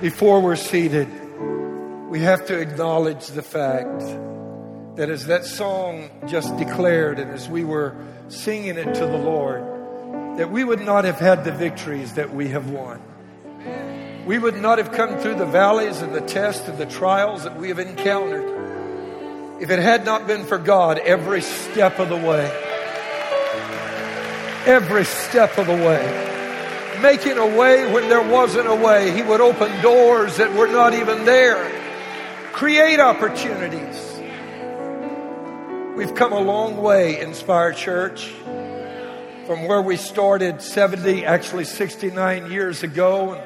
Before we're seated, we have to acknowledge the fact that as that song just declared and as we were singing it to the Lord, that we would not have had the victories that we have won. We would not have come through the valleys and the tests and the trials that we have encountered if it had not been for God every step of the way. Every step of the way making a way when there wasn't a way. He would open doors that were not even there, create opportunities. We've come a long way, Inspire Church, from where we started 70, actually 69 years ago,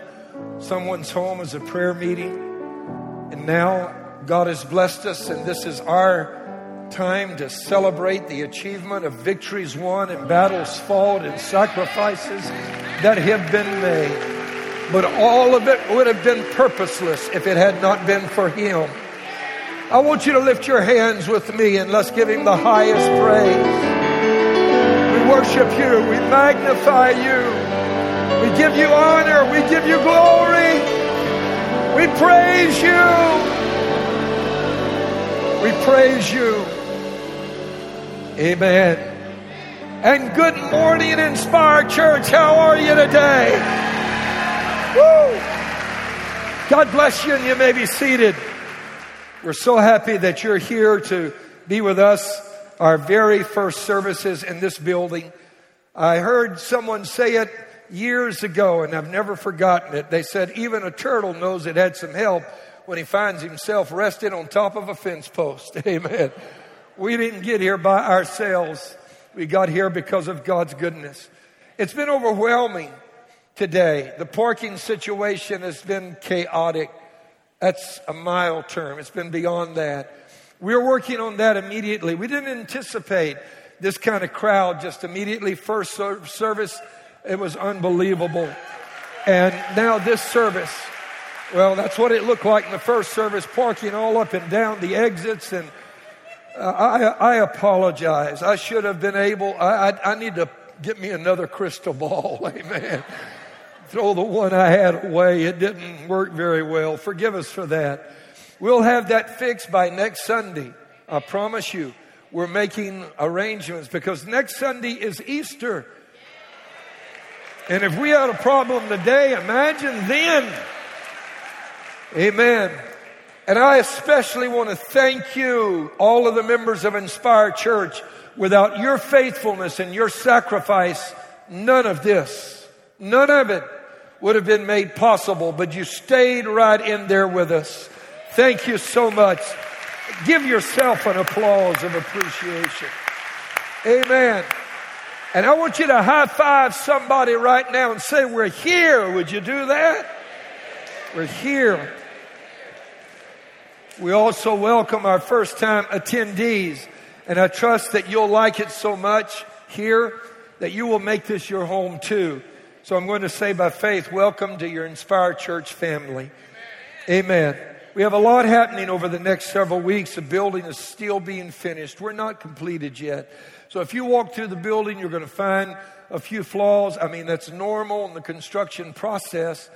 someone's home as a prayer meeting. And now God has blessed us, and this is our time to celebrate the achievement of victories won and battles fought and sacrifices that have been made. But all of it would have been purposeless if it had not been for Him. I want you to lift your hands with me and let's give Him the highest praise. We worship you. We magnify you. We give you honor. We give you glory. We praise you. We praise you. Amen. And good morning, Inspired Church. How are you today? Woo! God bless you, and you may be seated. We're so happy that you're here to be with us, our very first services in this building. I heard someone say it years ago, and I've never forgotten it. They said, even a turtle knows it had some help when he finds himself resting on top of a fence post. Amen. We didn't get here by ourselves. We got here because of God's goodness. It's been overwhelming today. The parking situation has been chaotic. That's a mild term. It's been beyond that. We're working on that immediately. We didn't anticipate this kind of crowd just immediately. First service, it was unbelievable. And now this service, well, that's what it looked like in the first service, parking all up and down the exits and Uh, I, I apologize. I should have been able, I, I, I need to get me another crystal ball. Amen. Throw the one I had away. It didn't work very well. Forgive us for that. We'll have that fixed by next Sunday. I promise you. We're making arrangements because next Sunday is Easter. And if we had a problem today, imagine then. Amen. And I especially want to thank you, all of the members of Inspire Church. Without your faithfulness and your sacrifice, none of this, none of it would have been made possible, but you stayed right in there with us. Thank you so much. Give yourself an applause of appreciation. Amen. And I want you to high five somebody right now and say, We're here. Would you do that? We're here. We also welcome our first time attendees, and I trust that you'll like it so much here that you will make this your home too. So I'm going to say by faith, welcome to your Inspired Church family. Amen. We have a lot happening over the next several weeks. The building is still being finished. We're not completed yet. So if you walk through the building, you're going to find a few flaws. I mean, that's normal in the construction process.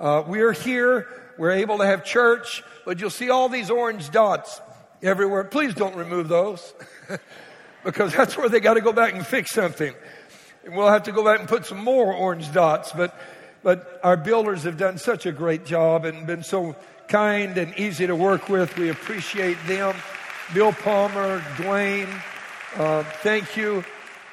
Uh, we're here. We're able to have church, but you'll see all these orange dots everywhere. Please don't remove those because that's where they got to go back and fix something. And we'll have to go back and put some more orange dots. But, but our builders have done such a great job and been so kind and easy to work with. We appreciate them. Bill Palmer, Dwayne, uh, thank you.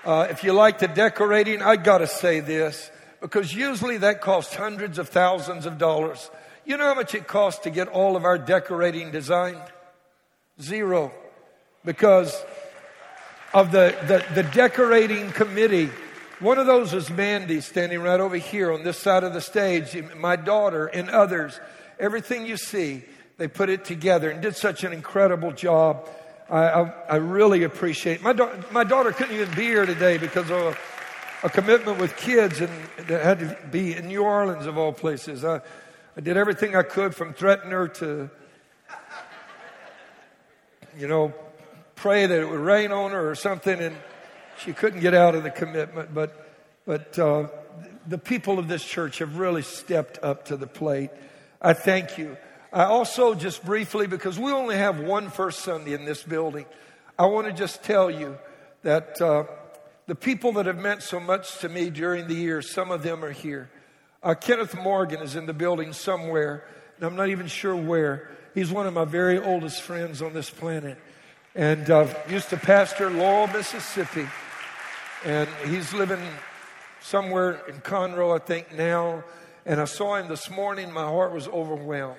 Uh, if you like the decorating, I got to say this because usually that costs hundreds of thousands of dollars. You know how much it costs to get all of our decorating designed? Zero. Because of the, the, the decorating committee. One of those is Mandy standing right over here on this side of the stage. My daughter and others. Everything you see, they put it together and did such an incredible job. I, I, I really appreciate it. My, da- my daughter couldn't even be here today because of a, a commitment with kids and that had to be in New Orleans of all places. I did everything I could from threaten her to, you know, pray that it would rain on her or something, and she couldn't get out of the commitment. But, but uh, the people of this church have really stepped up to the plate. I thank you. I also just briefly, because we only have one first Sunday in this building, I want to just tell you that uh, the people that have meant so much to me during the year, some of them are here. Uh, Kenneth Morgan is in the building somewhere, and I'm not even sure where. He's one of my very oldest friends on this planet, and uh, used to pastor Laurel, Mississippi, and he's living somewhere in Conroe, I think now. And I saw him this morning. My heart was overwhelmed.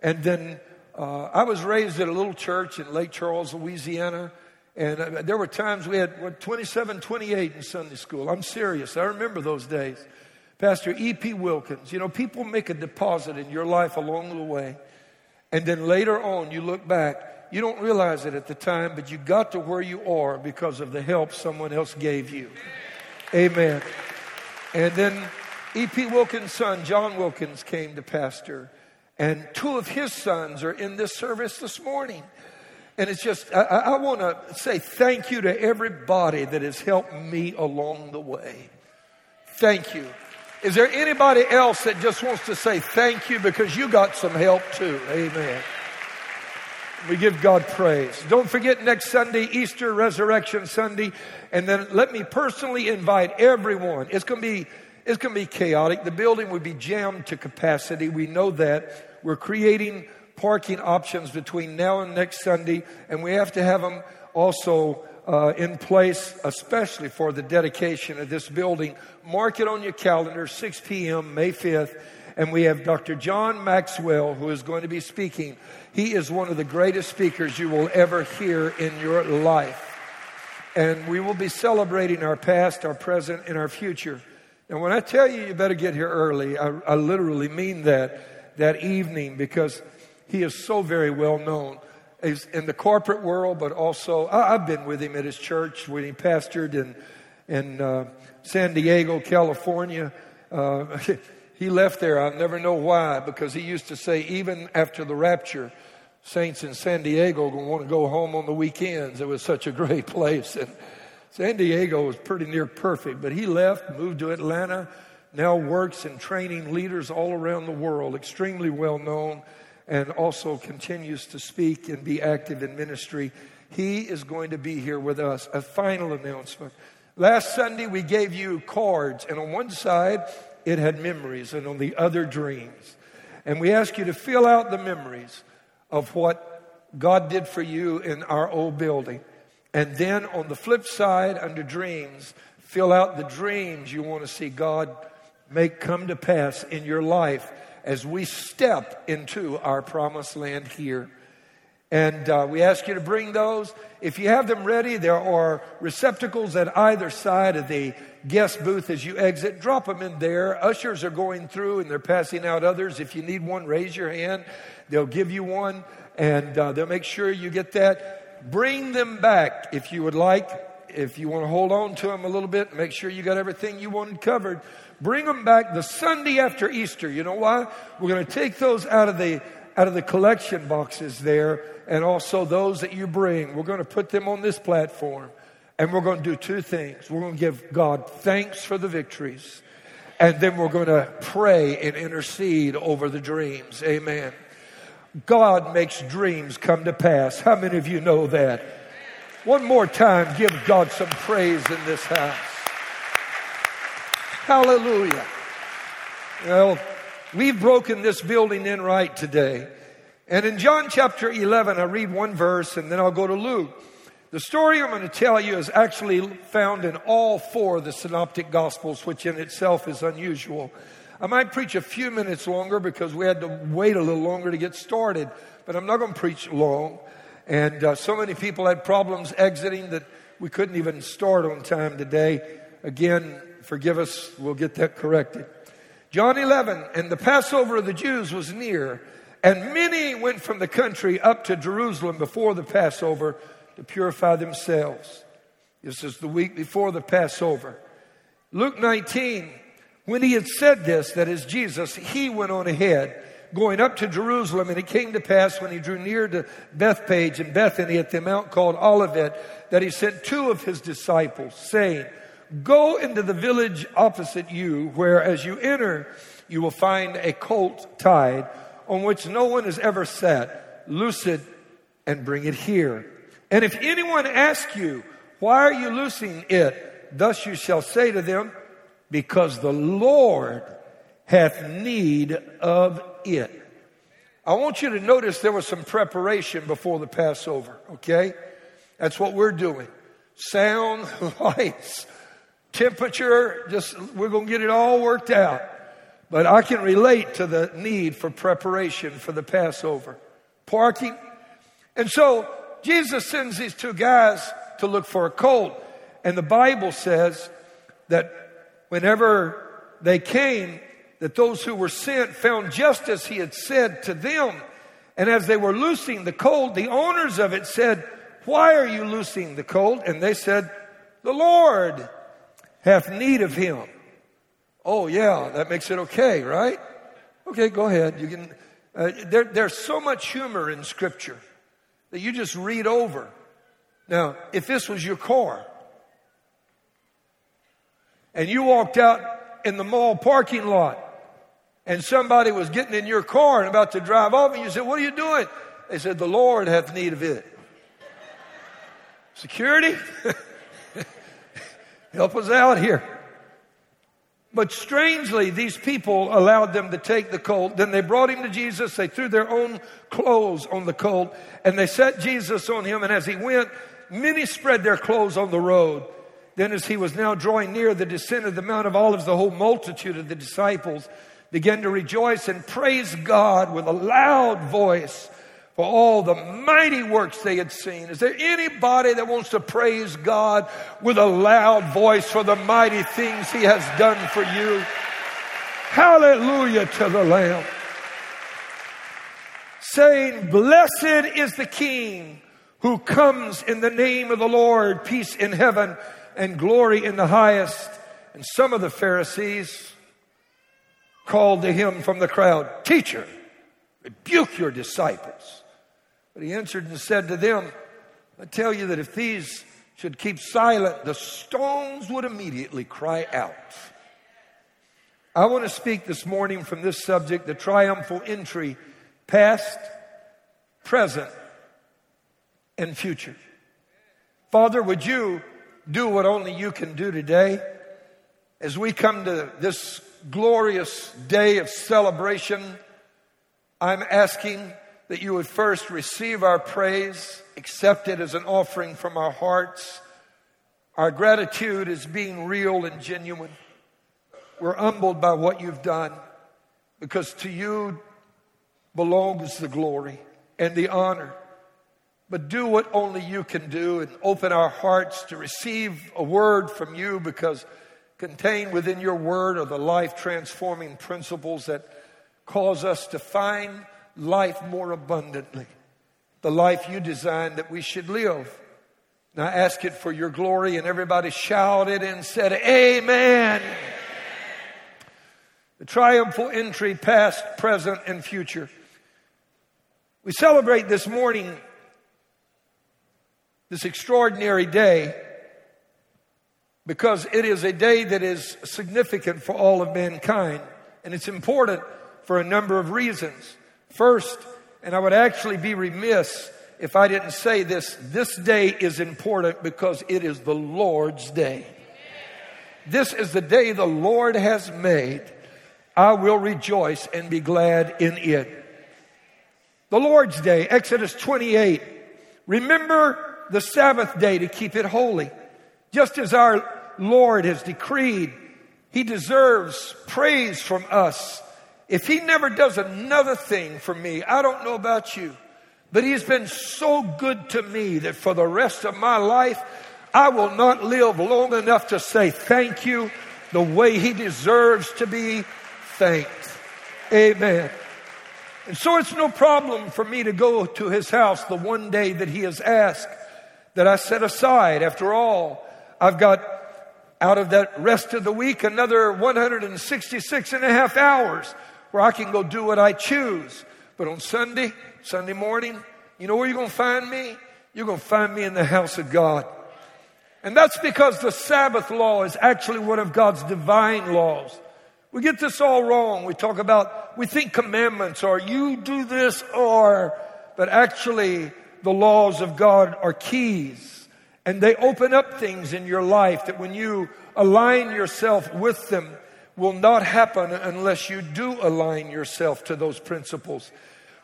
And then uh, I was raised at a little church in Lake Charles, Louisiana. And uh, there were times we had what, 27, 28 in Sunday school. I'm serious. I remember those days. Pastor E.P. Wilkins, you know, people make a deposit in your life along the way. And then later on, you look back. You don't realize it at the time, but you got to where you are because of the help someone else gave you. Amen. And then E.P. Wilkins' son, John Wilkins, came to pastor. And two of his sons are in this service this morning. And it's just, I, I want to say thank you to everybody that has helped me along the way. Thank you. Is there anybody else that just wants to say thank you because you got some help too? Amen. We give God praise. Don't forget next Sunday, Easter Resurrection Sunday. And then let me personally invite everyone. It's going to be it's going to be chaotic. The building will be jammed to capacity. We know that. We're creating parking options between now and next Sunday, and we have to have them also uh, in place, especially for the dedication of this building. Mark it on your calendar, 6 p.m., May 5th. And we have Dr. John Maxwell who is going to be speaking. He is one of the greatest speakers you will ever hear in your life. And we will be celebrating our past, our present, and our future. And when I tell you you better get here early, I, I literally mean that that evening because he is so very well known. He's in the corporate world, but also I, have been with him at his church when he pastored in in uh, San Diego, California. Uh, he left there. I'll never know why because he used to say even after the rapture, saints in San Diego going want to go home on the weekends. It was such a great place and San Diego was pretty near perfect, but he left, moved to Atlanta, now works in training leaders all around the world, extremely well known, and also continues to speak and be active in ministry. He is going to be here with us. A final announcement. Last Sunday, we gave you cards, and on one side, it had memories, and on the other, dreams. And we ask you to fill out the memories of what God did for you in our old building. And then on the flip side, under dreams, fill out the dreams you want to see God make come to pass in your life as we step into our promised land here. And uh, we ask you to bring those. If you have them ready, there are receptacles at either side of the guest booth as you exit. Drop them in there. Ushers are going through and they're passing out others. If you need one, raise your hand. They'll give you one and uh, they'll make sure you get that. Bring them back if you would like. If you want to hold on to them a little bit, make sure you got everything you wanted covered. Bring them back the Sunday after Easter. You know why? We're going to take those out of the out of the collection boxes there, and also those that you bring. We're going to put them on this platform, and we're going to do two things. We're going to give God thanks for the victories, and then we're going to pray and intercede over the dreams. Amen. God makes dreams come to pass. How many of you know that? One more time, give God some praise in this house. Hallelujah. Well, we've broken this building in right today. And in John chapter 11, I read one verse and then I'll go to Luke. The story I'm going to tell you is actually found in all four of the synoptic gospels, which in itself is unusual. I might preach a few minutes longer because we had to wait a little longer to get started, but I'm not going to preach long. And uh, so many people had problems exiting that we couldn't even start on time today. Again, forgive us, we'll get that corrected. John 11, and the Passover of the Jews was near, and many went from the country up to Jerusalem before the Passover to purify themselves. This is the week before the Passover. Luke 19, when he had said this, that is Jesus, he went on ahead, going up to Jerusalem, and it came to pass when he drew near to Bethphage and Bethany at the mount called Olivet, that he sent two of his disciples, saying, Go into the village opposite you, where as you enter, you will find a colt tied, on which no one has ever sat. Loose it and bring it here. And if anyone asks you, why are you loosing it? Thus you shall say to them, because the Lord hath need of it. I want you to notice there was some preparation before the Passover, okay? That's what we're doing. Sound, lights, temperature, just, we're going to get it all worked out. But I can relate to the need for preparation for the Passover. Parking. And so Jesus sends these two guys to look for a colt. And the Bible says that whenever they came, that those who were sent found just as he had said to them. And as they were loosing the colt, the owners of it said, Why are you loosing the colt? And they said, The Lord hath need of him. Oh, yeah, that makes it okay, right? Okay, go ahead. You can. Uh, there, there's so much humor in Scripture that you just read over. Now, if this was your car, and you walked out in the mall parking lot, and somebody was getting in your car and about to drive off, and you said, What are you doing? They said, The Lord hath need of it. Security? Help us out here. But strangely, these people allowed them to take the colt. Then they brought him to Jesus. They threw their own clothes on the colt and they set Jesus on him. And as he went, many spread their clothes on the road. Then, as he was now drawing near the descent of the Mount of Olives, the whole multitude of the disciples began to rejoice and praise God with a loud voice for all the mighty works they had seen. Is there anybody that wants to praise God with a loud voice for the mighty things He has done for you? Hallelujah to the Lamb. Saying, Blessed is the King who comes in the name of the Lord, peace in heaven and glory in the highest. And some of the Pharisees called to him from the crowd, Teacher, rebuke your disciples. But he answered and said to them, I tell you that if these should keep silent, the stones would immediately cry out. I want to speak this morning from this subject the triumphal entry, past, present, and future. Father, would you do what only you can do today? As we come to this glorious day of celebration, I'm asking that you would first receive our praise, accept it as an offering from our hearts. Our gratitude is being real and genuine. We're humbled by what you've done because to you belongs the glory and the honor. But do what only you can do and open our hearts to receive a word from you because contained within your word are the life transforming principles that cause us to find life more abundantly, the life you designed that we should live. Now ask it for your glory, and everybody shouted and said, Amen. The triumphal entry, past, present, and future. We celebrate this morning this extraordinary day because it is a day that is significant for all of mankind. And it's important for a number of reasons. First, and I would actually be remiss if I didn't say this, this day is important because it is the Lord's day. This is the day the Lord has made. I will rejoice and be glad in it. The Lord's day, Exodus 28. Remember the Sabbath day to keep it holy. Just as our Lord has decreed, He deserves praise from us if he never does another thing for me, I don't know about you, but he's been so good to me that for the rest of my life, I will not live long enough to say thank you the way he deserves to be thanked. Amen. And so it's no problem for me to go to his house the one day that he has asked that I set aside. After all, I've got out of that rest of the week another 166 and a half hours where I can go do what I choose. But on Sunday, Sunday morning, you know where you're going to find me? You're going to find me in the house of God. And that's because the Sabbath law is actually one of God's divine laws. We get this all wrong. We talk about, we think commandments are you do this or, but actually the laws of God are keys and they open up things in your life that when you align yourself with them will not happen unless you do align yourself to those principles.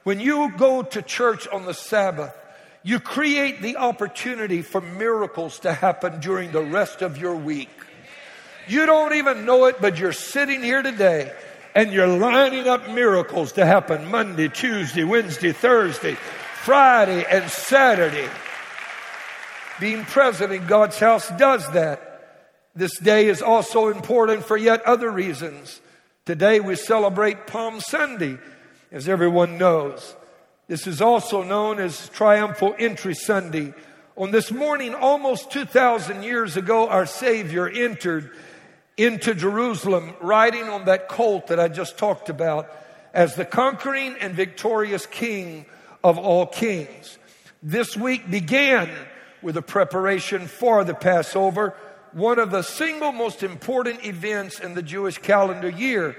When you go to church on the Sabbath, you create the opportunity for miracles to happen during the rest of your week. You don't even know it, but you're sitting here today and you're lining up miracles to happen Monday, Tuesday, Wednesday, Thursday, Friday, and Saturday. Being present in God's house does that. This day is also important for yet other reasons. Today we celebrate Palm Sunday, as everyone knows. This is also known as Triumphal Entry Sunday. On this morning, almost 2,000 years ago, our Savior entered into Jerusalem riding on that colt that I just talked about as the conquering and victorious King of all kings. This week began with a preparation for the Passover, one of the single most important events in the Jewish calendar year.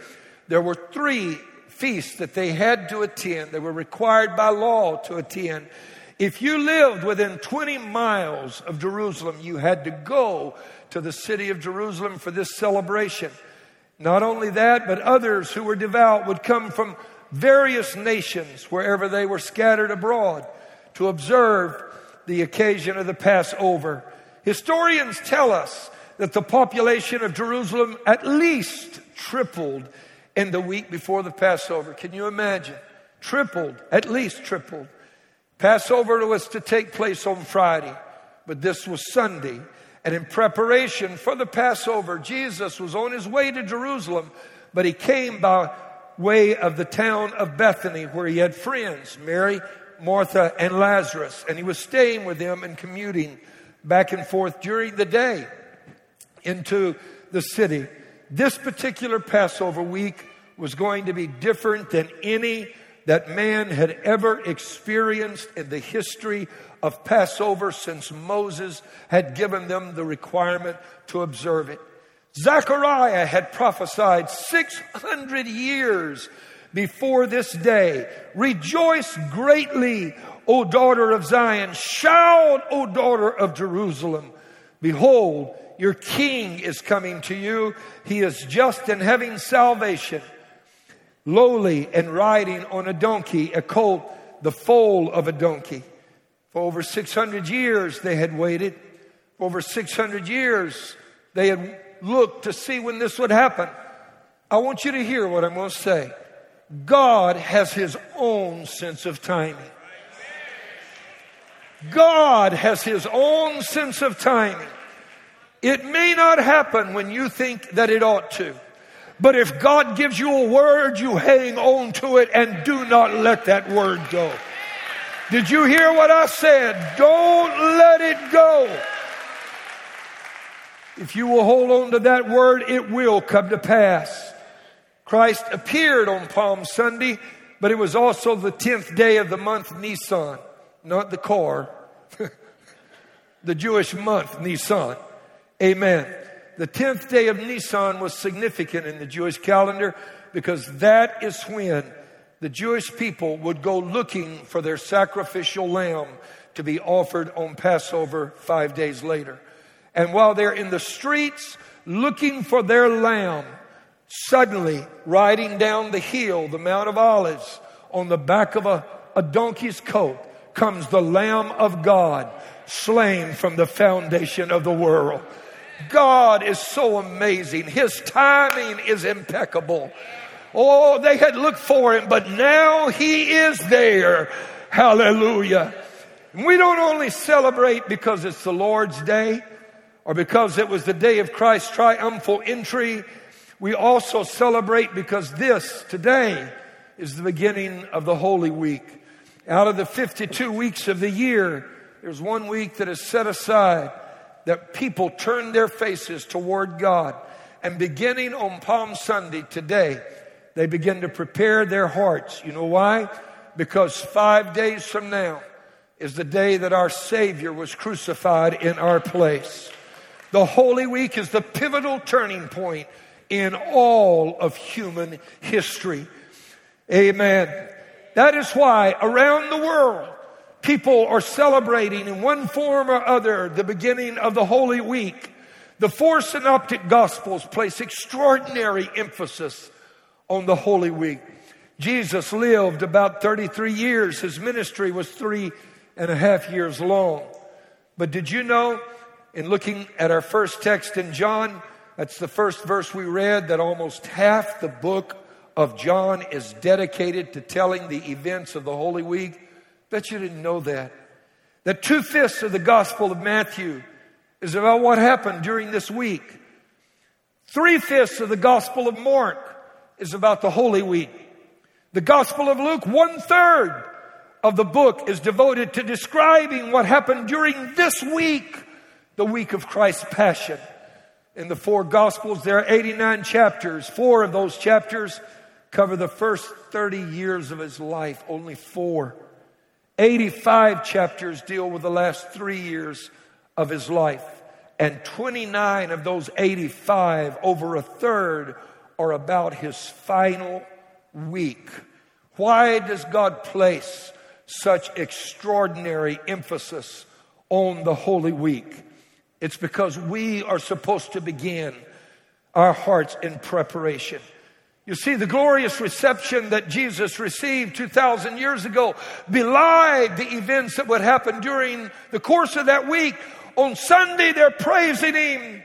There were three feasts that they had to attend. They were required by law to attend. If you lived within 20 miles of Jerusalem, you had to go to the city of Jerusalem for this celebration. Not only that, but others who were devout would come from various nations wherever they were scattered abroad to observe the occasion of the Passover. Historians tell us that the population of Jerusalem at least tripled in the week before the Passover. Can you imagine? Tripled, at least tripled. Passover was to take place on Friday, but this was Sunday. And in preparation for the Passover, Jesus was on his way to Jerusalem, but he came by way of the town of Bethany where he had friends, Mary, Martha, and Lazarus. And he was staying with them and commuting back and forth during the day into the city. This particular Passover week was going to be different than any that man had ever experienced in the history of Passover since Moses had given them the requirement to observe it. Zechariah had prophesied 600 years before this day. Rejoice greatly, O daughter of Zion. Shout, O daughter of Jerusalem. Behold, your king is coming to you. He is just and having salvation, lowly and riding on a donkey, a colt, the foal of a donkey. For over 600 years they had waited. For over 600 years they had looked to see when this would happen. I want you to hear what I'm going to say. God has his own sense of timing. God has his own sense of timing. It may not happen when you think that it ought to. But if God gives you a word, you hang on to it and do not let that word go. Did you hear what I said? Don't let it go. If you will hold on to that word, it will come to pass. Christ appeared on Palm Sunday, but it was also the 10th day of the month Nisan, not the car, the Jewish month Nisan. Amen. The 10th day of Nisan was significant in the Jewish calendar because that is when the Jewish people would go looking for their sacrificial lamb to be offered on Passover five days later. And while they're in the streets looking for their lamb, suddenly riding down the hill, the Mount of Olives, on the back of a, a donkey's coat, comes the Lamb of God, slain from the foundation of the world. God is so amazing. His timing is impeccable. Oh, they had looked for him, but now he is there. Hallelujah. We don't only celebrate because it's the Lord's day or because it was the day of Christ's triumphal entry. We also celebrate because this today is the beginning of the Holy Week. Out of the 52 weeks of the year, there's one week that is set aside that people turn their faces toward God. And beginning on Palm Sunday today, they begin to prepare their hearts. You know why? Because five days from now is the day that our Savior was crucified in our place. The Holy Week is the pivotal turning point in all of human history. Amen. That is why around the world, people are celebrating in one form or other the beginning of the Holy Week. The four synoptic gospels place extraordinary emphasis on the Holy Week. Jesus lived about 33 years. His ministry was three and a half years long. But did you know, in looking at our first text in John, that's the first verse we read, that almost half the book of John is dedicated to telling the events of the Holy Week? Bet you didn't know that. That two fifths of the Gospel of Matthew is about what happened during this week. Three fifths of the Gospel of Mark is about the Holy Week. The Gospel of Luke, one third of the book is devoted to describing what happened during this week, the week of Christ's Passion. In the four Gospels, there are 89 chapters. Four of those chapters cover the first 30 years of his life, only four. 85 chapters deal with the last three years of his life. And 29 of those 85, over a third, are about his final week. Why does God place such extraordinary emphasis on the Holy Week? It's because we are supposed to begin our hearts in preparation. You see, the glorious reception that Jesus received 2,000 years ago belied the events that would happen during the course of that week. On Sunday, they're praising Him.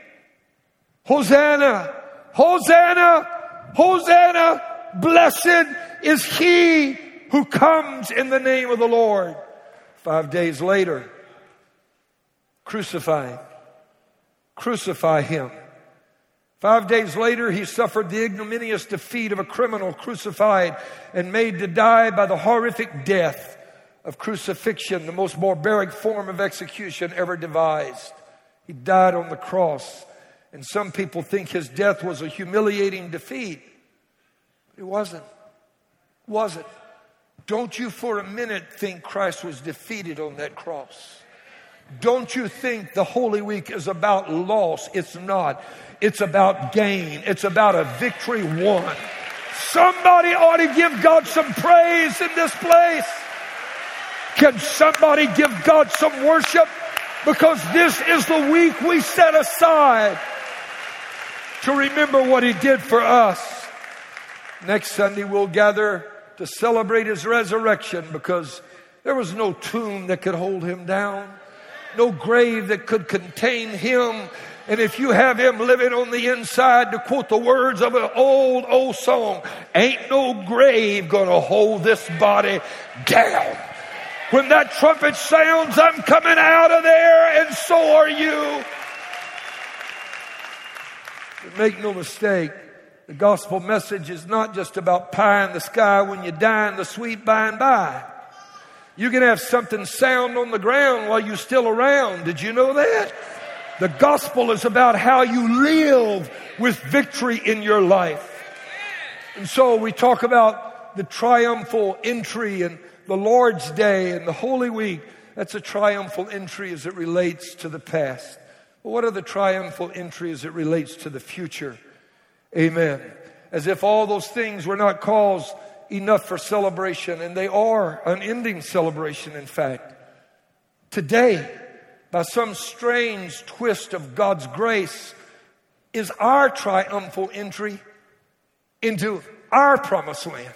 Hosanna, Hosanna, Hosanna, blessed is He who comes in the name of the Lord. Five days later, crucify, crucify Him. Five days later, he suffered the ignominious defeat of a criminal crucified and made to die by the horrific death of crucifixion, the most barbaric form of execution ever devised. He died on the cross. And some people think his death was a humiliating defeat. But it wasn't. It Was it? Don't you for a minute think Christ was defeated on that cross. Don't you think the Holy Week is about loss? It's not. It's about gain. It's about a victory won. Somebody ought to give God some praise in this place. Can somebody give God some worship? Because this is the week we set aside to remember what He did for us. Next Sunday we'll gather to celebrate His resurrection because there was no tomb that could hold Him down, no grave that could contain Him. And if you have him living on the inside, to quote the words of an old, old song, ain't no grave gonna hold this body down. When that trumpet sounds, I'm coming out of there, and so are you. But make no mistake, the gospel message is not just about pie in the sky when you die and the sweet by and by. You can have something sound on the ground while you're still around. Did you know that? The gospel is about how you live with victory in your life. And so we talk about the triumphal entry and the Lord's Day and the Holy Week. That's a triumphal entry as it relates to the past. But what are the triumphal entry as it relates to the future? Amen. As if all those things were not cause enough for celebration, and they are unending celebration, in fact. Today, by some strange twist of God's grace, is our triumphal entry into our promised land.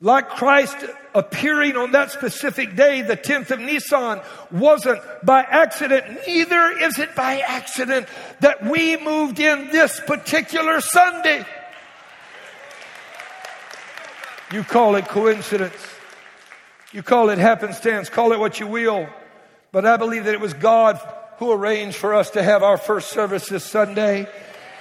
Like Christ appearing on that specific day, the 10th of Nisan, wasn't by accident. Neither is it by accident that we moved in this particular Sunday. You call it coincidence. You call it happenstance. Call it what you will. But I believe that it was God who arranged for us to have our first service this Sunday.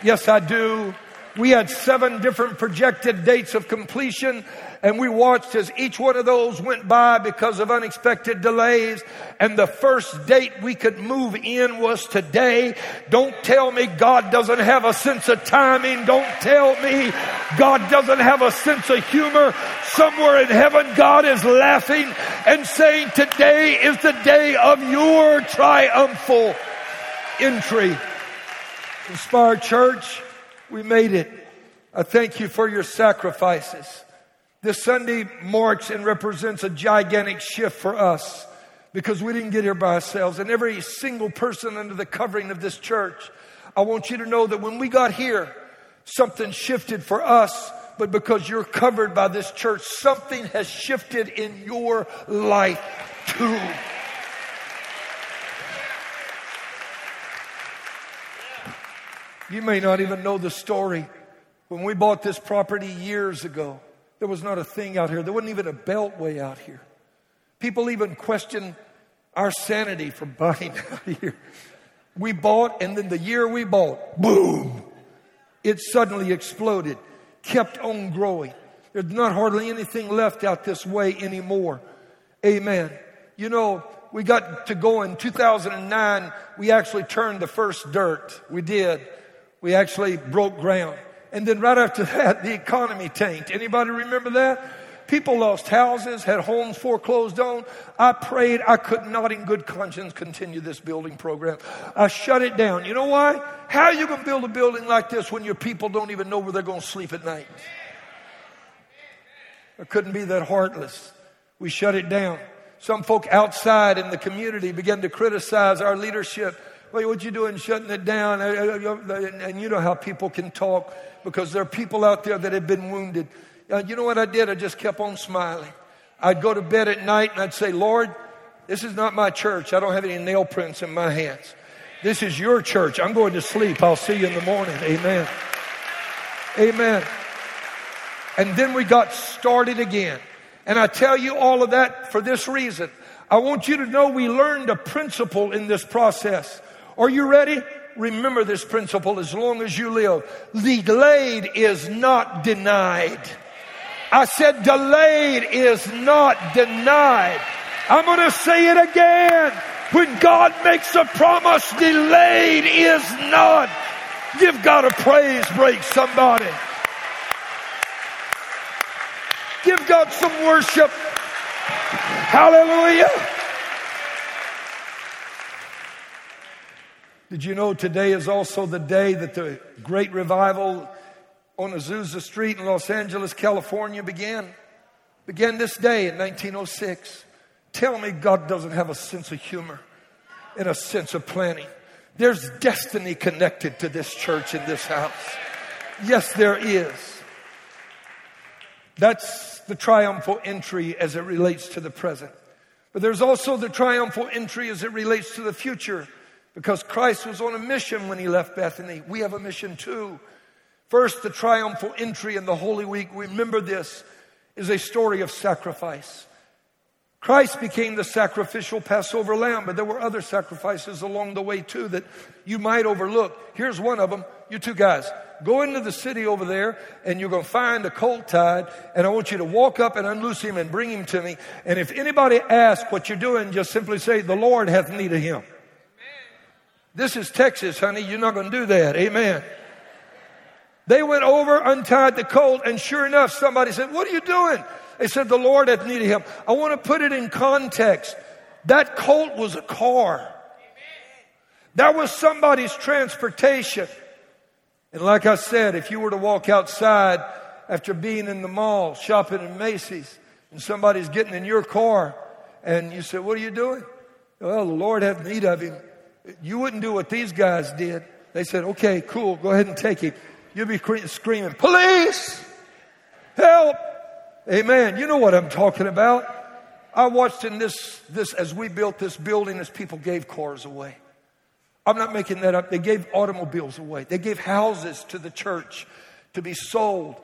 Yes, I do. We had seven different projected dates of completion and we watched as each one of those went by because of unexpected delays. And the first date we could move in was today. Don't tell me God doesn't have a sense of timing. Don't tell me God doesn't have a sense of humor. Somewhere in heaven, God is laughing and saying, today is the day of your triumphal entry. Inspired Church, we made it. I thank you for your sacrifices. This Sunday marks and represents a gigantic shift for us because we didn't get here by ourselves. And every single person under the covering of this church, I want you to know that when we got here, something shifted for us, but because you're covered by this church, something has shifted in your life too. You may not even know the story. When we bought this property years ago, there was not a thing out here. There wasn't even a beltway out here. People even questioned our sanity for buying out here. We bought, and then the year we bought, boom, it suddenly exploded, kept on growing. There's not hardly anything left out this way anymore. Amen. You know, we got to go in 2009. We actually turned the first dirt. We did. We actually broke ground. And then right after that, the economy tanked. Anybody remember that? People lost houses, had homes foreclosed on. I prayed I could not in good conscience continue this building program. I shut it down. You know why? How are you going to build a building like this when your people don't even know where they're going to sleep at night? I couldn't be that heartless. We shut it down. Some folk outside in the community began to criticize our leadership. What you doing shutting it down? Uh, uh, uh, and you know how people can talk because there are people out there that have been wounded. Uh, you know what I did? I just kept on smiling. I'd go to bed at night and I'd say, Lord, this is not my church. I don't have any nail prints in my hands. This is your church. I'm going to sleep. I'll see you in the morning. Amen. Amen. And then we got started again. And I tell you all of that for this reason. I want you to know we learned a principle in this process. Are you ready? remember this principle as long as you live. Delayed is not denied. I said delayed is not denied. I'm going to say it again. When God makes a promise, delayed is not. Give God a praise break, somebody. Give God some worship. Hallelujah. Did you know today is also the day that the great revival on Azusa Street in Los Angeles, California began? Began this day in 1906. Tell me God doesn't have a sense of humor and a sense of planning. There's destiny connected to this church in this house. Yes, there is. That's the triumphal entry as it relates to the present. But there's also the triumphal entry as it relates to the future. Because Christ was on a mission when he left Bethany. We have a mission too. First, the triumphal entry in the Holy Week. Remember this is a story of sacrifice. Christ became the sacrificial Passover lamb, but there were other sacrifices along the way too that you might overlook. Here's one of them. You two guys, go into the city over there and you're going to find a colt tied and I want you to walk up and unloose him and bring him to me. And if anybody asks what you're doing, just simply say, the Lord hath need of him. This is Texas, honey. You're not going to do that. Amen. They went over, untied the colt, and sure enough, somebody said, What are you doing? They said, The Lord hath need of him. I want to put it in context. That colt was a car. That was somebody's transportation. And like I said, if you were to walk outside after being in the mall, shopping in Macy's, and somebody's getting in your car, and you say, What are you doing? Well, the Lord hath need of him. You wouldn't do what these guys did. They said, okay, cool, go ahead and take him. You'll be screaming, police! Help! Amen. You know what I'm talking about. I watched in this, this, as we built this building, as people gave cars away. I'm not making that up. They gave automobiles away. They gave houses to the church to be sold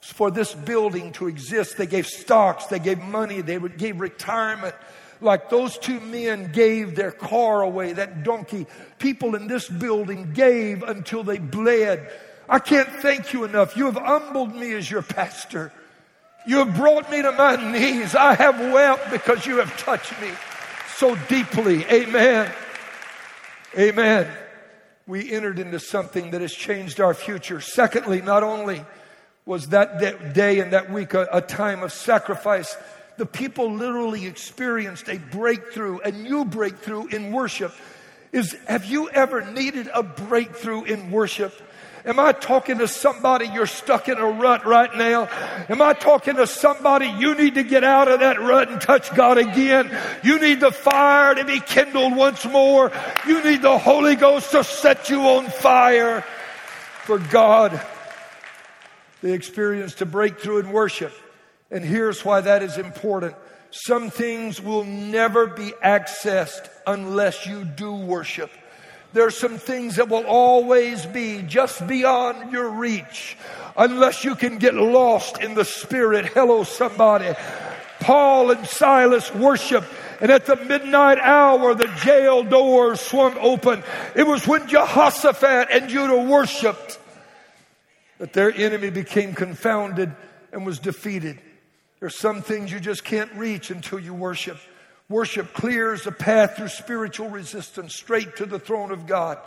for this building to exist. They gave stocks. They gave money. They gave retirement like those two men gave their car away, that donkey. People in this building gave until they bled. I can't thank you enough. You have humbled me as your pastor. You have brought me to my knees. I have wept because you have touched me so deeply. Amen. Amen. We entered into something that has changed our future. Secondly, not only was that day and that week a, a time of sacrifice, the people literally experienced a breakthrough, a new breakthrough in worship. Is, have you ever needed a breakthrough in worship? Am I talking to somebody you're stuck in a rut right now? Am I talking to somebody you need to get out of that rut and touch God again? You need the fire to be kindled once more. You need the Holy Ghost to set you on fire for God. They experienced a breakthrough in worship. And here's why that is important. Some things will never be accessed unless you do worship. There are some things that will always be just beyond your reach unless you can get lost in the spirit. Hello, somebody. Paul and Silas worship and at the midnight hour, the jail doors swung open. It was when Jehoshaphat and Judah worshiped that their enemy became confounded and was defeated. There's some things you just can't reach until you worship. Worship clears a path through spiritual resistance straight to the throne of God.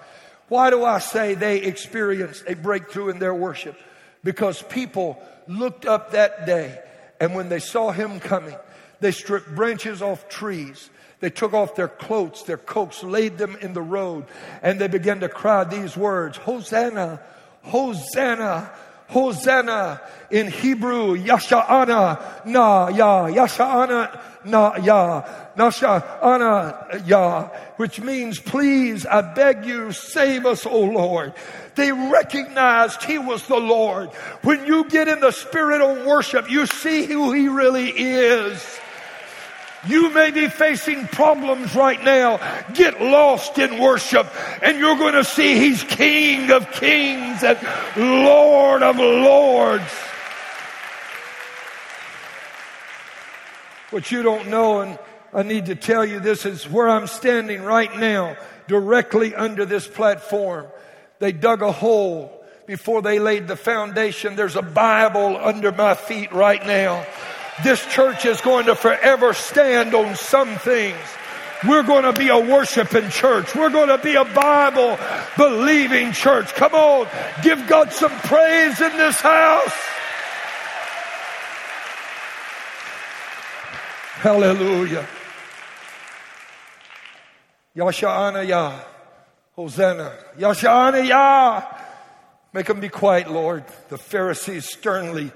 Why do I say they experienced a breakthrough in their worship? Because people looked up that day and when they saw him coming, they stripped branches off trees. They took off their cloaks, their coats, laid them in the road, and they began to cry these words, Hosanna, Hosanna, Hosanna in Hebrew, Yasha'ana na ya, Yasha'ana na ya, Nasha'ana ya, which means please, I beg you, save us, O Lord. They recognized He was the Lord. When you get in the spirit of worship, you see who He really is. You may be facing problems right now. Get lost in worship and you're going to see He's King of kings and Lord of lords. What you don't know, and I need to tell you this is where I'm standing right now, directly under this platform. They dug a hole before they laid the foundation. There's a Bible under my feet right now. This church is going to forever stand on some things. We're going to be a worshiping church. We're going to be a Bible believing church. Come on, give God some praise in this house. Hallelujah. Yasha'ana Yah. Hosanna. Yasha'ana Yah. Make them be quiet, Lord. The Pharisees sternly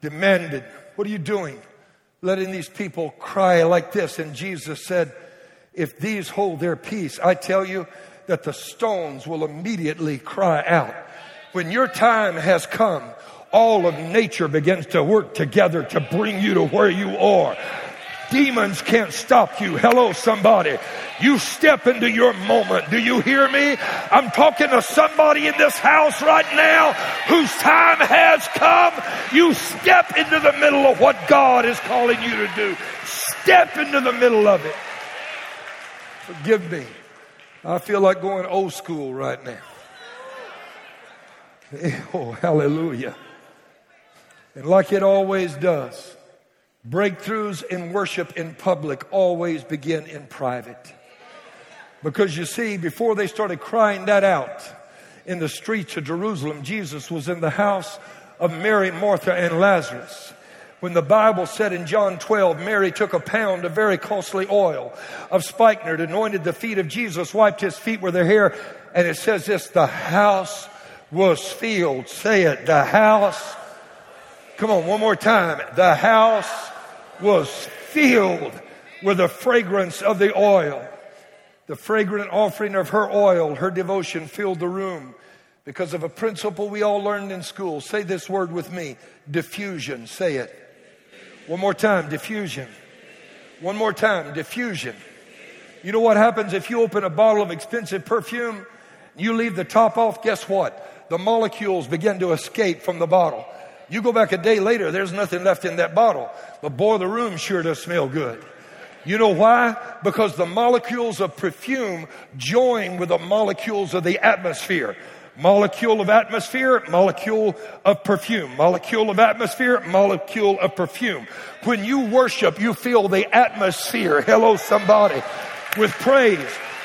demanded what are you doing? Letting these people cry like this. And Jesus said, If these hold their peace, I tell you that the stones will immediately cry out. When your time has come, all of nature begins to work together to bring you to where you are. Demons can't stop you. Hello, somebody. You step into your moment. Do you hear me? I'm talking to somebody in this house right now whose time has come. You step into the middle of what God is calling you to do. Step into the middle of it. Forgive me. I feel like going old school right now. Oh, hallelujah. And like it always does, Breakthroughs in worship in public always begin in private. Because you see, before they started crying that out in the streets of Jerusalem, Jesus was in the house of Mary, Martha, and Lazarus. When the Bible said in John 12, Mary took a pound of very costly oil of spikenard, anointed the feet of Jesus, wiped his feet with her hair, and it says this, the house was filled. Say it, the house. Come on, one more time. The house was filled with the fragrance of the oil. The fragrant offering of her oil, her devotion filled the room because of a principle we all learned in school. Say this word with me diffusion. Say it. One more time diffusion. One more time diffusion. You know what happens if you open a bottle of expensive perfume? You leave the top off, guess what? The molecules begin to escape from the bottle. You go back a day later, there's nothing left in that bottle. But boy, the room sure does smell good. You know why? Because the molecules of perfume join with the molecules of the atmosphere. Molecule of atmosphere, molecule of perfume. Molecule of atmosphere, molecule of perfume. When you worship, you feel the atmosphere. Hello, somebody. With praise.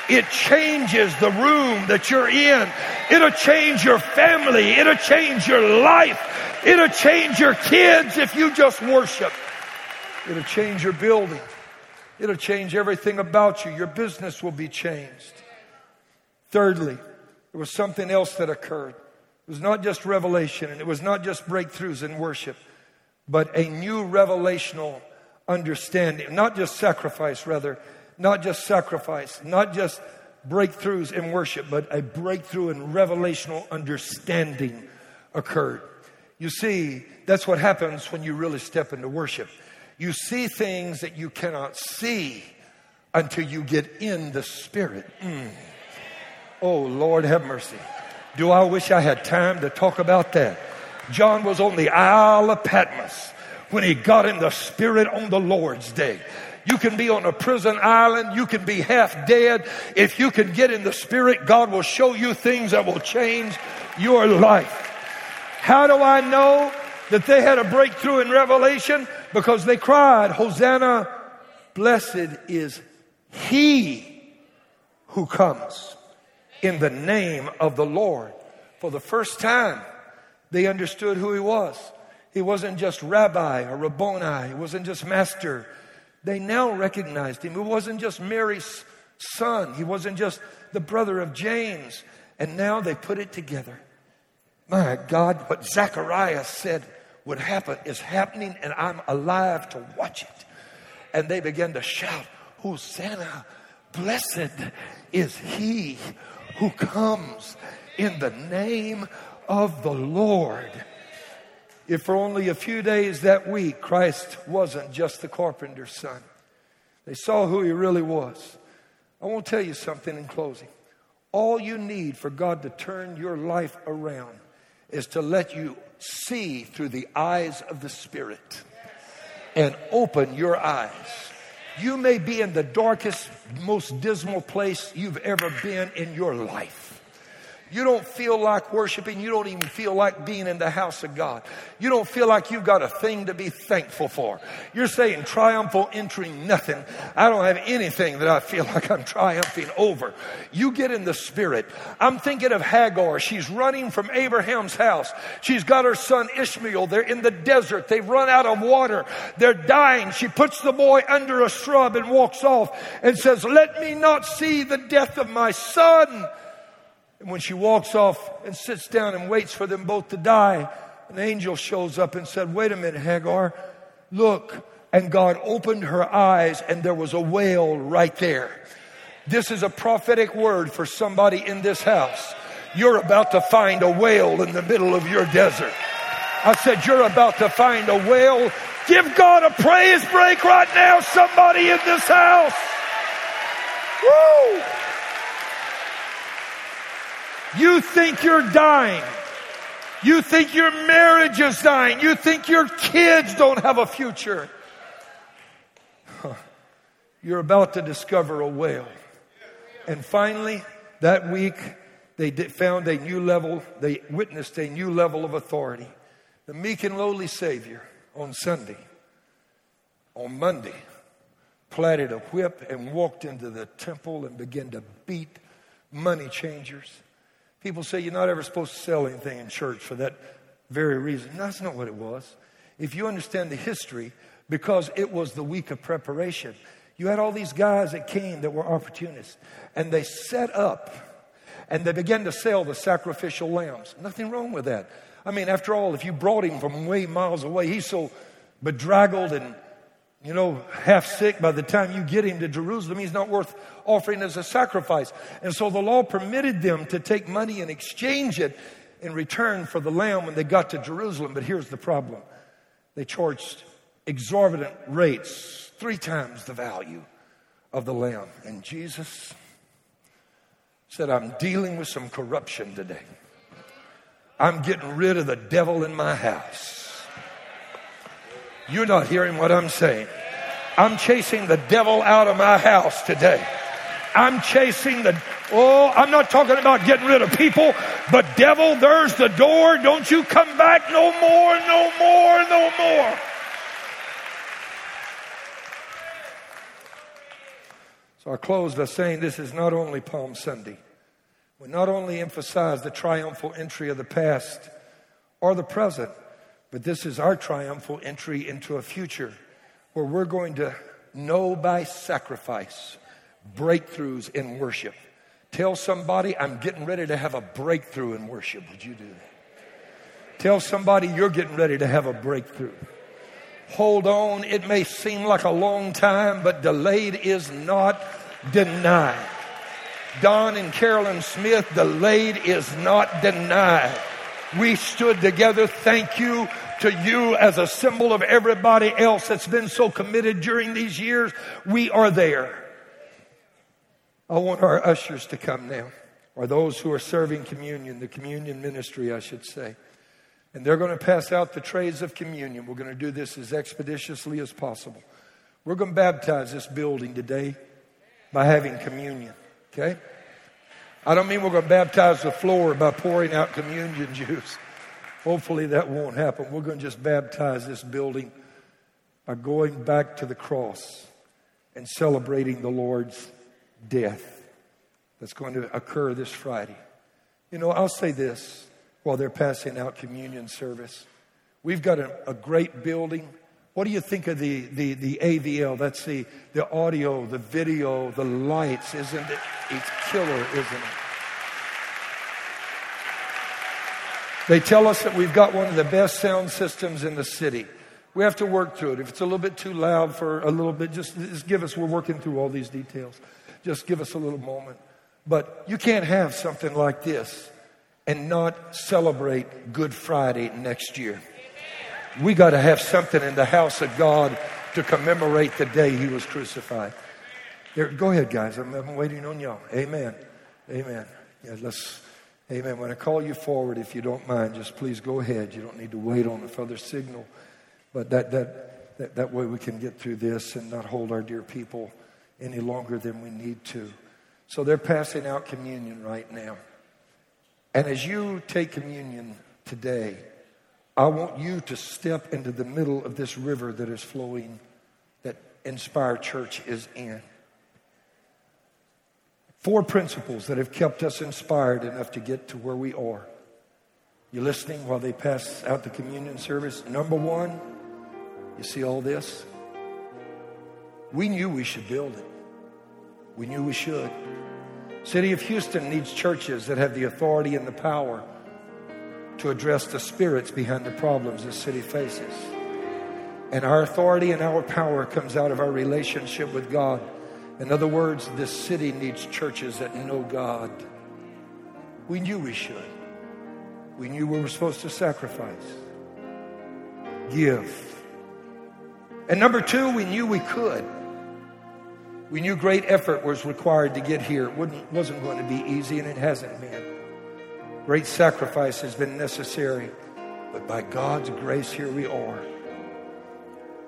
It changes the room that you're in. It'll change your family. It'll change your life. It'll change your kids if you just worship. It'll change your building. It'll change everything about you. Your business will be changed. Thirdly, there was something else that occurred. It was not just revelation and it was not just breakthroughs in worship, but a new revelational understanding, not just sacrifice, rather, not just sacrifice, not just breakthroughs in worship, but a breakthrough in revelational understanding occurred. You see, that's what happens when you really step into worship. You see things that you cannot see until you get in the Spirit. Mm. Oh, Lord, have mercy. Do I wish I had time to talk about that? John was on the Isle of Patmos when he got in the Spirit on the Lord's day. You can be on a prison island. You can be half dead. If you can get in the Spirit, God will show you things that will change your life. How do I know that they had a breakthrough in Revelation? Because they cried, Hosanna, blessed is he who comes in the name of the Lord. For the first time, they understood who he was. He wasn't just rabbi or rabboni. He wasn't just master. They now recognized him. He wasn't just Mary's son. He wasn't just the brother of James. And now they put it together. My God, what Zacharias said would happen is happening, and I'm alive to watch it. And they began to shout, Hosanna, blessed is he who comes in the name of the Lord. If for only a few days that week Christ wasn't just the carpenter's son, they saw who he really was. I want to tell you something in closing. All you need for God to turn your life around is to let you see through the eyes of the Spirit and open your eyes. You may be in the darkest, most dismal place you've ever been in your life. You don't feel like worshiping. You don't even feel like being in the house of God. You don't feel like you've got a thing to be thankful for. You're saying triumphal entering nothing. I don't have anything that I feel like I'm triumphing over. You get in the spirit. I'm thinking of Hagar. She's running from Abraham's house. She's got her son Ishmael. They're in the desert. They've run out of water. They're dying. She puts the boy under a shrub and walks off and says, let me not see the death of my son. And when she walks off and sits down and waits for them both to die, an angel shows up and said, Wait a minute, Hagar, look. And God opened her eyes, and there was a whale right there. This is a prophetic word for somebody in this house. You're about to find a whale in the middle of your desert. I said, You're about to find a whale. Give God a praise break right now, somebody in this house. Woo! You think you're dying. You think your marriage is dying. You think your kids don't have a future. You're about to discover a whale. And finally, that week, they found a new level, they witnessed a new level of authority. The meek and lowly Savior on Sunday, on Monday, platted a whip and walked into the temple and began to beat money changers People say you're not ever supposed to sell anything in church for that very reason. That's not what it was. If you understand the history, because it was the week of preparation, you had all these guys that came that were opportunists, and they set up and they began to sell the sacrificial lambs. Nothing wrong with that. I mean, after all, if you brought him from way miles away, he's so bedraggled and you know, half sick by the time you get him to Jerusalem, he's not worth offering as a sacrifice. And so the law permitted them to take money and exchange it in return for the lamb when they got to Jerusalem. But here's the problem they charged exorbitant rates, three times the value of the lamb. And Jesus said, I'm dealing with some corruption today. I'm getting rid of the devil in my house. You're not hearing what I'm saying. I'm chasing the devil out of my house today. I'm chasing the, oh, I'm not talking about getting rid of people, but devil, there's the door. Don't you come back no more, no more, no more. So I close by saying this is not only Palm Sunday. We not only emphasize the triumphal entry of the past or the present, but this is our triumphal entry into a future where we're going to know by sacrifice breakthroughs in worship. Tell somebody, I'm getting ready to have a breakthrough in worship. Would you do that? Tell somebody you're getting ready to have a breakthrough. Hold on. It may seem like a long time, but delayed is not denied. Don and Carolyn Smith, delayed is not denied. We stood together. Thank you to you as a symbol of everybody else that's been so committed during these years. We are there. I want our ushers to come now, or those who are serving communion, the communion ministry, I should say. And they're going to pass out the trays of communion. We're going to do this as expeditiously as possible. We're going to baptize this building today by having communion. Okay? I don't mean we're going to baptize the floor by pouring out communion juice. Hopefully that won't happen. We're going to just baptize this building by going back to the cross and celebrating the Lord's death that's going to occur this Friday. You know, I'll say this while they're passing out communion service. We've got a, a great building. What do you think of the, the, the AVL? That's the, the audio, the video, the lights, isn't it? It's killer, isn't it? They tell us that we've got one of the best sound systems in the city. We have to work through it. If it's a little bit too loud for a little bit, just, just give us, we're working through all these details. Just give us a little moment. But you can't have something like this and not celebrate Good Friday next year. We got to have something in the house of God to commemorate the day he was crucified. Go ahead, guys. I'm, I'm waiting on y'all. Amen. Amen. Yeah, let's. Amen. When I call you forward, if you don't mind, just please go ahead. You don't need to wait on a further signal. But that, that, that, that way we can get through this and not hold our dear people any longer than we need to. So they're passing out communion right now. And as you take communion today, I want you to step into the middle of this river that is flowing, that Inspire Church is in. Four principles that have kept us inspired enough to get to where we are. You listening while they pass out the communion service? Number one, you see all this? We knew we should build it. We knew we should. City of Houston needs churches that have the authority and the power address the spirits behind the problems the city faces. And our authority and our power comes out of our relationship with God. In other words, this city needs churches that know God. We knew we should. We knew we were supposed to sacrifice, give. And number two, we knew we could. We knew great effort was required to get here. It wasn't going to be easy, and it hasn't been. Great sacrifice has been necessary, but by God's grace, here we are.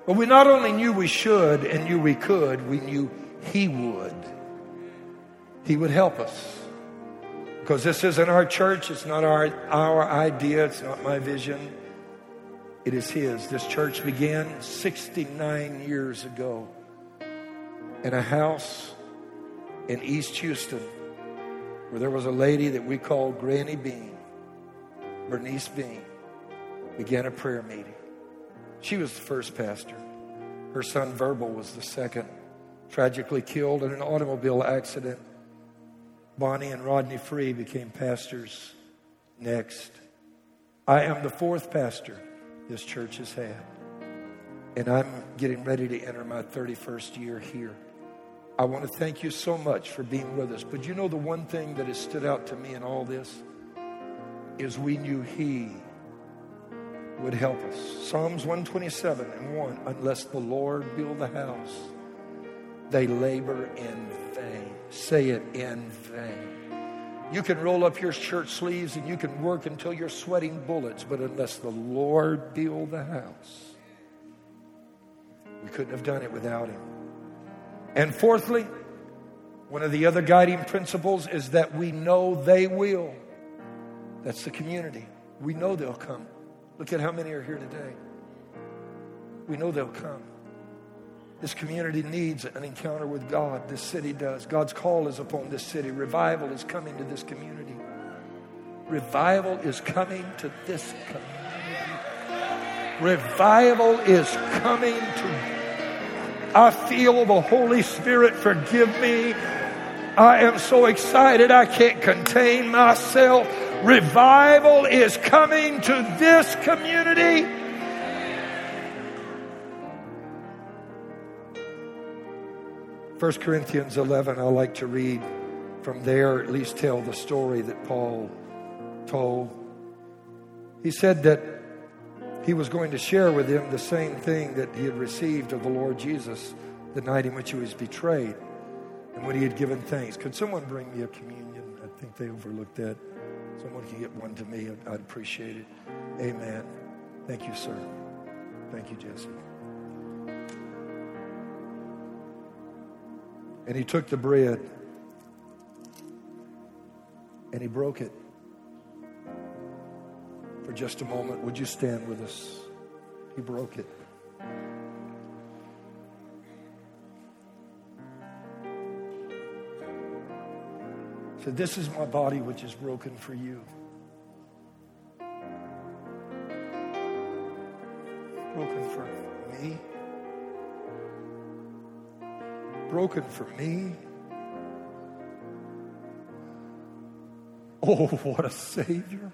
But we not only knew we should and knew we could, we knew He would. He would help us. Because this isn't our church, it's not our, our idea, it's not my vision. It is His. This church began 69 years ago in a house in East Houston where there was a lady that we called Granny Bean, Bernice Bean, began a prayer meeting. She was the first pastor. Her son Verbal was the second, tragically killed in an automobile accident. Bonnie and Rodney Free became pastors next. I am the fourth pastor this church has had. And I'm getting ready to enter my 31st year here. I want to thank you so much for being with us. But you know, the one thing that has stood out to me in all this is we knew He would help us. Psalms 127 and 1 Unless the Lord build the house, they labor in vain. Say it in vain. You can roll up your shirt sleeves and you can work until you're sweating bullets, but unless the Lord build the house, we couldn't have done it without Him. And fourthly, One of the other guiding principles is that we know they will. That's the community. We know they'll come. Look at how many are here today. We know they'll come. This community needs an encounter with God. This city does. God's call is upon this city. Revival is coming to this community. Revival is coming to this community. Revival is coming to. I feel the Holy Spirit forgive me. I am so excited I can't contain myself. Revival is coming to this community. 1 Corinthians 11, I like to read from there, at least tell the story that Paul told. He said that he was going to share with them the same thing that he had received of the Lord Jesus the night in which he was betrayed and when he had given thanks. Could someone bring me a communion? I think they overlooked that. Someone can get one to me. I'd appreciate it. Amen. Thank you, sir. Thank you, Jesse. And he took the bread and he broke it. For just a moment, would you stand with us? He broke it. said, This is my body which is broken for you. Broken for me broken for me. Oh, what a Savior.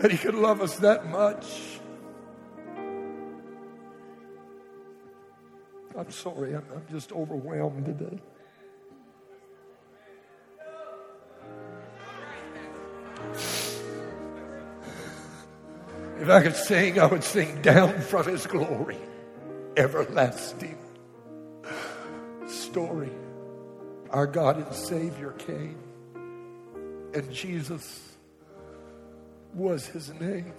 That He could love us that much. I'm sorry, I'm, I'm just overwhelmed today. If I could sing, I would sing down from his glory. Everlasting story. Our God and Savior came, and Jesus was his name.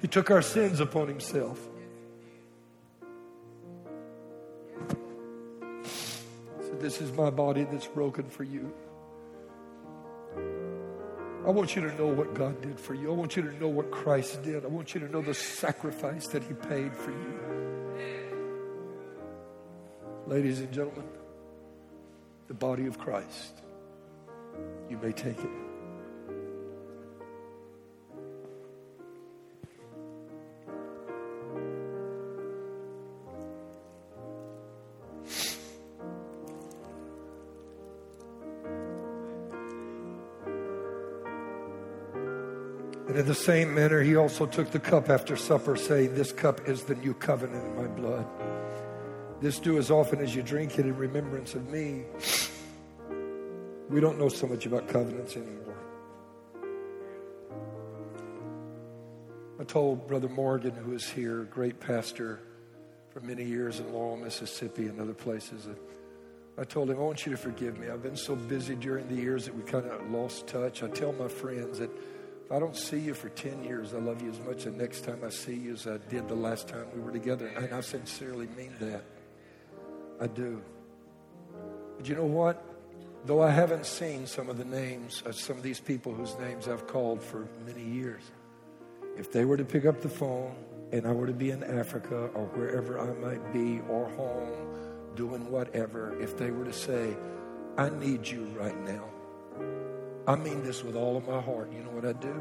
He took our sins upon himself. So this is my body that's broken for you. I want you to know what God did for you. I want you to know what Christ did. I want you to know the sacrifice that He paid for you. Ladies and gentlemen, the body of Christ. You may take it. And in the same manner, he also took the cup after supper, saying, This cup is the new covenant in my blood. This do as often as you drink it in remembrance of me. We don't know so much about covenants anymore. I told Brother Morgan, who is here, great pastor for many years in Laurel, Mississippi, and other places. I told him, I want you to forgive me. I've been so busy during the years that we kind of lost touch. I tell my friends that if I don't see you for 10 years, I love you as much the next time I see you as I did the last time we were together. And I sincerely mean that. I do. But you know what? Though I haven't seen some of the names of some of these people whose names I've called for many years, if they were to pick up the phone and I were to be in Africa or wherever I might be or home doing whatever, if they were to say, I need you right now I mean this with all of my heart. You know what I'd do?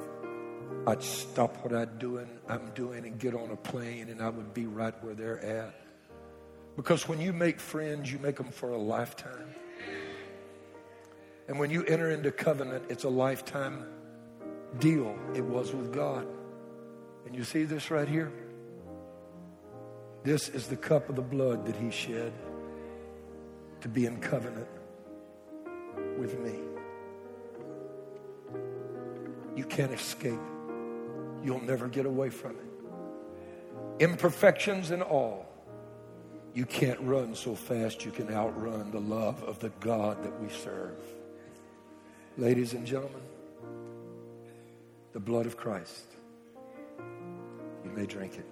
I'd stop what I'm doing, I'm doing and get on a plane and I would be right where they're at. Because when you make friends, you make them for a lifetime. And when you enter into covenant, it's a lifetime deal. It was with God. And you see this right here? This is the cup of the blood that he shed to be in covenant with me. You can't escape. You'll never get away from it. Imperfections and all, you can't run so fast you can outrun the love of the God that we serve. Ladies and gentlemen, the blood of Christ. You may drink it.